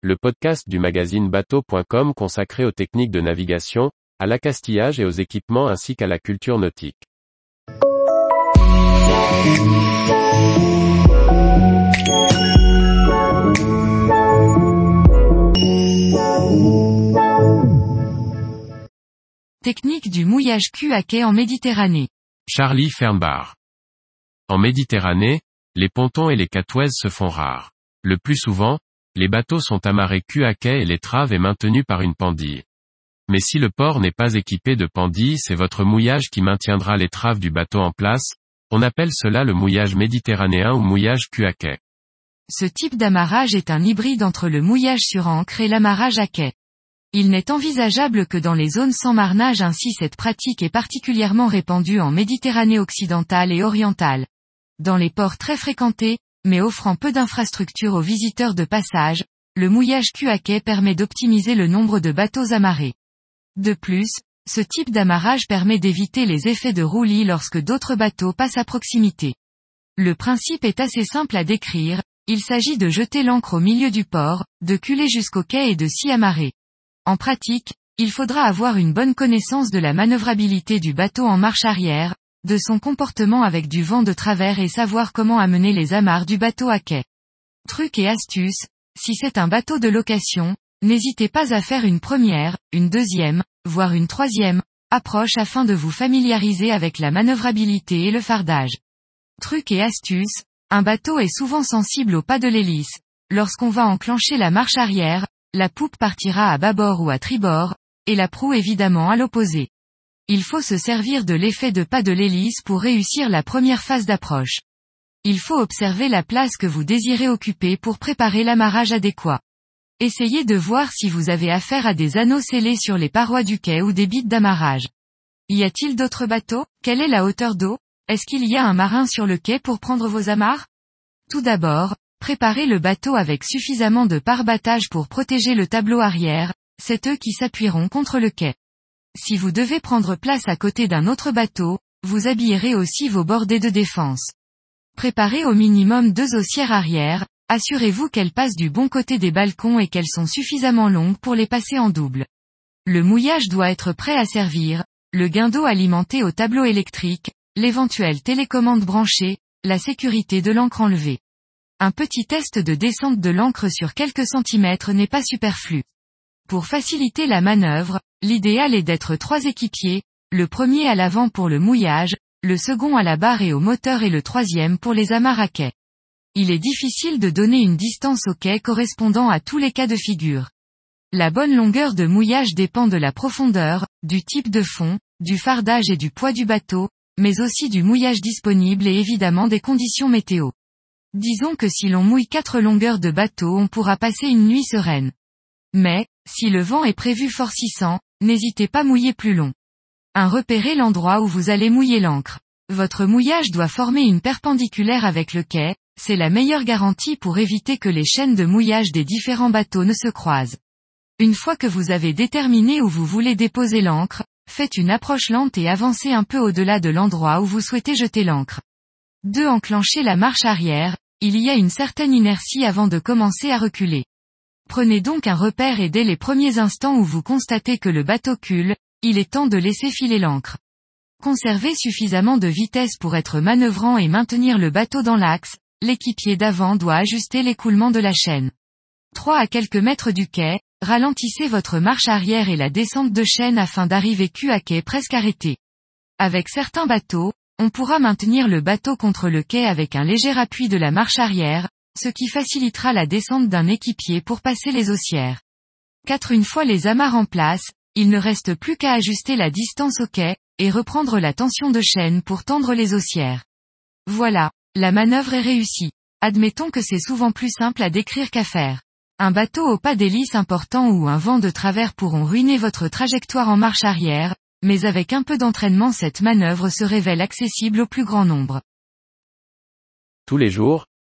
le podcast du magazine bateau.com consacré aux techniques de navigation, à l'accastillage et aux équipements ainsi qu'à la culture nautique. Technique du mouillage cul à quai en Méditerranée. Charlie Fernbar. En Méditerranée, les pontons et les catouaises se font rares. Le plus souvent, les bateaux sont amarrés cul à quai et l'étrave est maintenue par une pendille. Mais si le port n'est pas équipé de pendille, c'est votre mouillage qui maintiendra l'étrave du bateau en place, on appelle cela le mouillage méditerranéen ou mouillage cul à quai. Ce type d'amarrage est un hybride entre le mouillage sur ancre et l'amarrage à quai. Il n'est envisageable que dans les zones sans marnage ainsi cette pratique est particulièrement répandue en Méditerranée occidentale et orientale. Dans les ports très fréquentés, mais offrant peu d'infrastructures aux visiteurs de passage, le mouillage cul quai permet d'optimiser le nombre de bateaux amarrés. De plus, ce type d'amarrage permet d'éviter les effets de roulis lorsque d'autres bateaux passent à proximité. Le principe est assez simple à décrire, il s'agit de jeter l'ancre au milieu du port, de culer jusqu'au quai et de s'y amarrer. En pratique, il faudra avoir une bonne connaissance de la manœuvrabilité du bateau en marche arrière, de son comportement avec du vent de travers et savoir comment amener les amarres du bateau à quai. Truc et astuce, si c'est un bateau de location, n'hésitez pas à faire une première, une deuxième, voire une troisième, approche afin de vous familiariser avec la manœuvrabilité et le fardage. Truc et astuce, un bateau est souvent sensible au pas de l'hélice. Lorsqu'on va enclencher la marche arrière, la poupe partira à bâbord ou à tribord, et la proue évidemment à l'opposé. Il faut se servir de l'effet de pas de l'hélice pour réussir la première phase d'approche. Il faut observer la place que vous désirez occuper pour préparer l'amarrage adéquat. Essayez de voir si vous avez affaire à des anneaux scellés sur les parois du quai ou des bites d'amarrage. Y a-t-il d'autres bateaux? Quelle est la hauteur d'eau? Est-ce qu'il y a un marin sur le quai pour prendre vos amarres? Tout d'abord, Préparez le bateau avec suffisamment de pare-battage pour protéger le tableau arrière, c'est eux qui s'appuieront contre le quai. Si vous devez prendre place à côté d'un autre bateau, vous habillerez aussi vos bordées de défense. Préparez au minimum deux haussières arrière, assurez-vous qu'elles passent du bon côté des balcons et qu'elles sont suffisamment longues pour les passer en double. Le mouillage doit être prêt à servir, le guindeau alimenté au tableau électrique, l'éventuelle télécommande branchée, la sécurité de l'encre enlevée. Un petit test de descente de l'encre sur quelques centimètres n'est pas superflu. Pour faciliter la manœuvre, l'idéal est d'être trois équipiers, le premier à l'avant pour le mouillage, le second à la barre et au moteur et le troisième pour les amarres. Il est difficile de donner une distance au quai correspondant à tous les cas de figure. La bonne longueur de mouillage dépend de la profondeur, du type de fond, du fardage et du poids du bateau, mais aussi du mouillage disponible et évidemment des conditions météo. Disons que si l'on mouille quatre longueurs de bateau on pourra passer une nuit sereine. Mais, si le vent est prévu forcissant, n'hésitez pas à mouiller plus long. 1. Repérez l'endroit où vous allez mouiller l'ancre. Votre mouillage doit former une perpendiculaire avec le quai, c'est la meilleure garantie pour éviter que les chaînes de mouillage des différents bateaux ne se croisent. Une fois que vous avez déterminé où vous voulez déposer l'ancre, faites une approche lente et avancez un peu au-delà de l'endroit où vous souhaitez jeter l'ancre. 2. Enclenchez la marche arrière, il y a une certaine inertie avant de commencer à reculer. Prenez donc un repère et dès les premiers instants où vous constatez que le bateau cule, il est temps de laisser filer l'ancre. Conservez suffisamment de vitesse pour être manœuvrant et maintenir le bateau dans l'axe, l'équipier d'avant doit ajuster l'écoulement de la chaîne. 3 à quelques mètres du quai, ralentissez votre marche arrière et la descente de chaîne afin d'arriver cul à quai presque arrêté. Avec certains bateaux, on pourra maintenir le bateau contre le quai avec un léger appui de la marche arrière, ce qui facilitera la descente d'un équipier pour passer les haussières. 4. Une fois les amarres en place, il ne reste plus qu'à ajuster la distance au quai, et reprendre la tension de chaîne pour tendre les haussières. Voilà, la manœuvre est réussie. Admettons que c'est souvent plus simple à décrire qu'à faire. Un bateau au pas d'hélice important ou un vent de travers pourront ruiner votre trajectoire en marche arrière, mais avec un peu d'entraînement cette manœuvre se révèle accessible au plus grand nombre. Tous les jours,